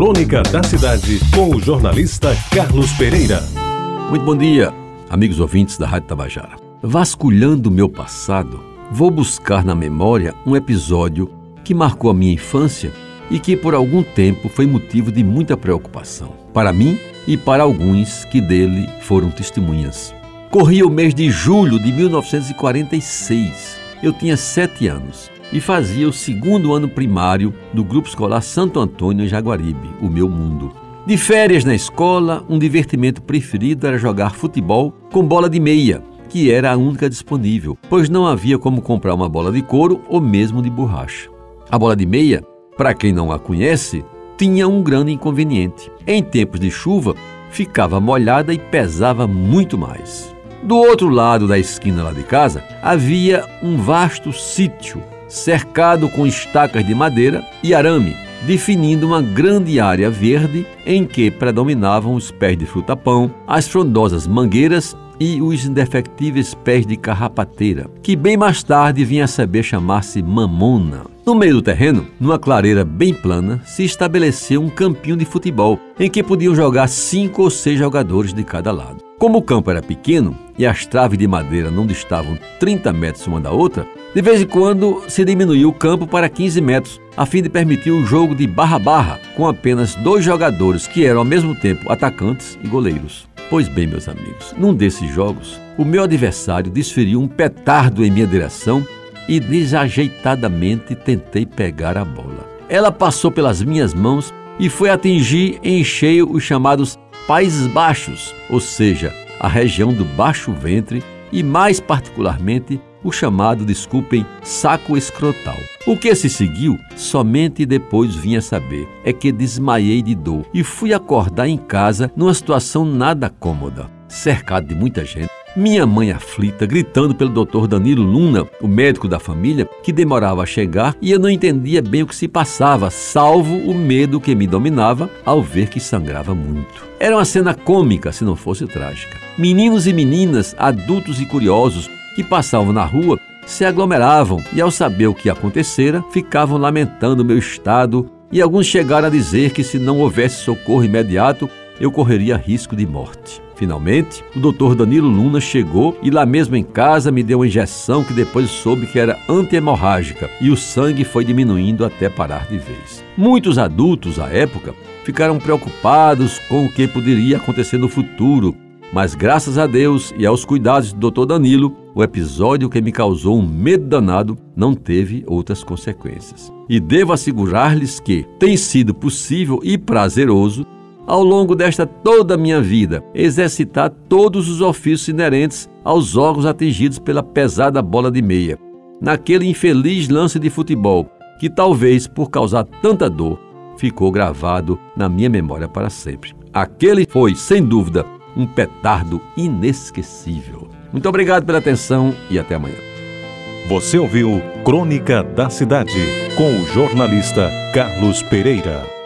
Crônica da Cidade, com o jornalista Carlos Pereira. Muito bom dia, amigos ouvintes da Rádio Tabajara. Vasculhando meu passado, vou buscar na memória um episódio que marcou a minha infância e que por algum tempo foi motivo de muita preocupação, para mim e para alguns que dele foram testemunhas. Corria o mês de julho de 1946. Eu tinha sete anos e fazia o segundo ano primário do Grupo Escolar Santo Antônio em Jaguaribe, o meu mundo. De férias na escola, um divertimento preferido era jogar futebol com bola de meia, que era a única disponível, pois não havia como comprar uma bola de couro ou mesmo de borracha. A bola de meia, para quem não a conhece, tinha um grande inconveniente. Em tempos de chuva, ficava molhada e pesava muito mais. Do outro lado da esquina lá de casa havia um vasto sítio cercado com estacas de madeira e arame, definindo uma grande área verde em que predominavam os pés de fruta-pão, as frondosas mangueiras e os indefectíveis pés de carrapateira, que bem mais tarde vinha a saber chamar-se mamona. No meio do terreno, numa clareira bem plana, se estabeleceu um campinho de futebol, em que podiam jogar cinco ou seis jogadores de cada lado. Como o campo era pequeno e as traves de madeira não distavam 30 metros uma da outra, de vez em quando se diminuiu o campo para 15 metros, a fim de permitir o jogo de barra-barra, com apenas dois jogadores que eram ao mesmo tempo atacantes e goleiros. Pois bem, meus amigos, num desses jogos, o meu adversário desferiu um petardo em minha direção e desajeitadamente tentei pegar a bola. Ela passou pelas minhas mãos e foi atingir em cheio os chamados Países Baixos, ou seja, a região do baixo ventre e mais particularmente o chamado, desculpem, saco escrotal. O que se seguiu, somente depois vinha saber, é que desmaiei de dor e fui acordar em casa numa situação nada cômoda, cercado de muita gente. Minha mãe aflita, gritando pelo doutor Danilo Luna, o médico da família, que demorava a chegar e eu não entendia bem o que se passava, salvo o medo que me dominava ao ver que sangrava muito. Era uma cena cômica, se não fosse trágica. Meninos e meninas, adultos e curiosos, que passavam na rua se aglomeravam e, ao saber o que acontecera, ficavam lamentando meu estado e alguns chegaram a dizer que se não houvesse socorro imediato, eu correria risco de morte. Finalmente, o doutor Danilo Luna chegou e lá mesmo em casa me deu uma injeção que depois soube que era antihemorrágica e o sangue foi diminuindo até parar de vez. Muitos adultos à época ficaram preocupados com o que poderia acontecer no futuro mas graças a Deus e aos cuidados do Dr. Danilo, o episódio que me causou um medo danado não teve outras consequências. E devo assegurar-lhes que tem sido possível e prazeroso, ao longo desta toda minha vida, exercitar todos os ofícios inerentes aos órgãos atingidos pela pesada bola de meia. Naquele infeliz lance de futebol, que talvez por causar tanta dor, ficou gravado na minha memória para sempre. Aquele foi, sem dúvida, um petardo inesquecível. Muito obrigado pela atenção e até amanhã. Você ouviu Crônica da Cidade com o jornalista Carlos Pereira.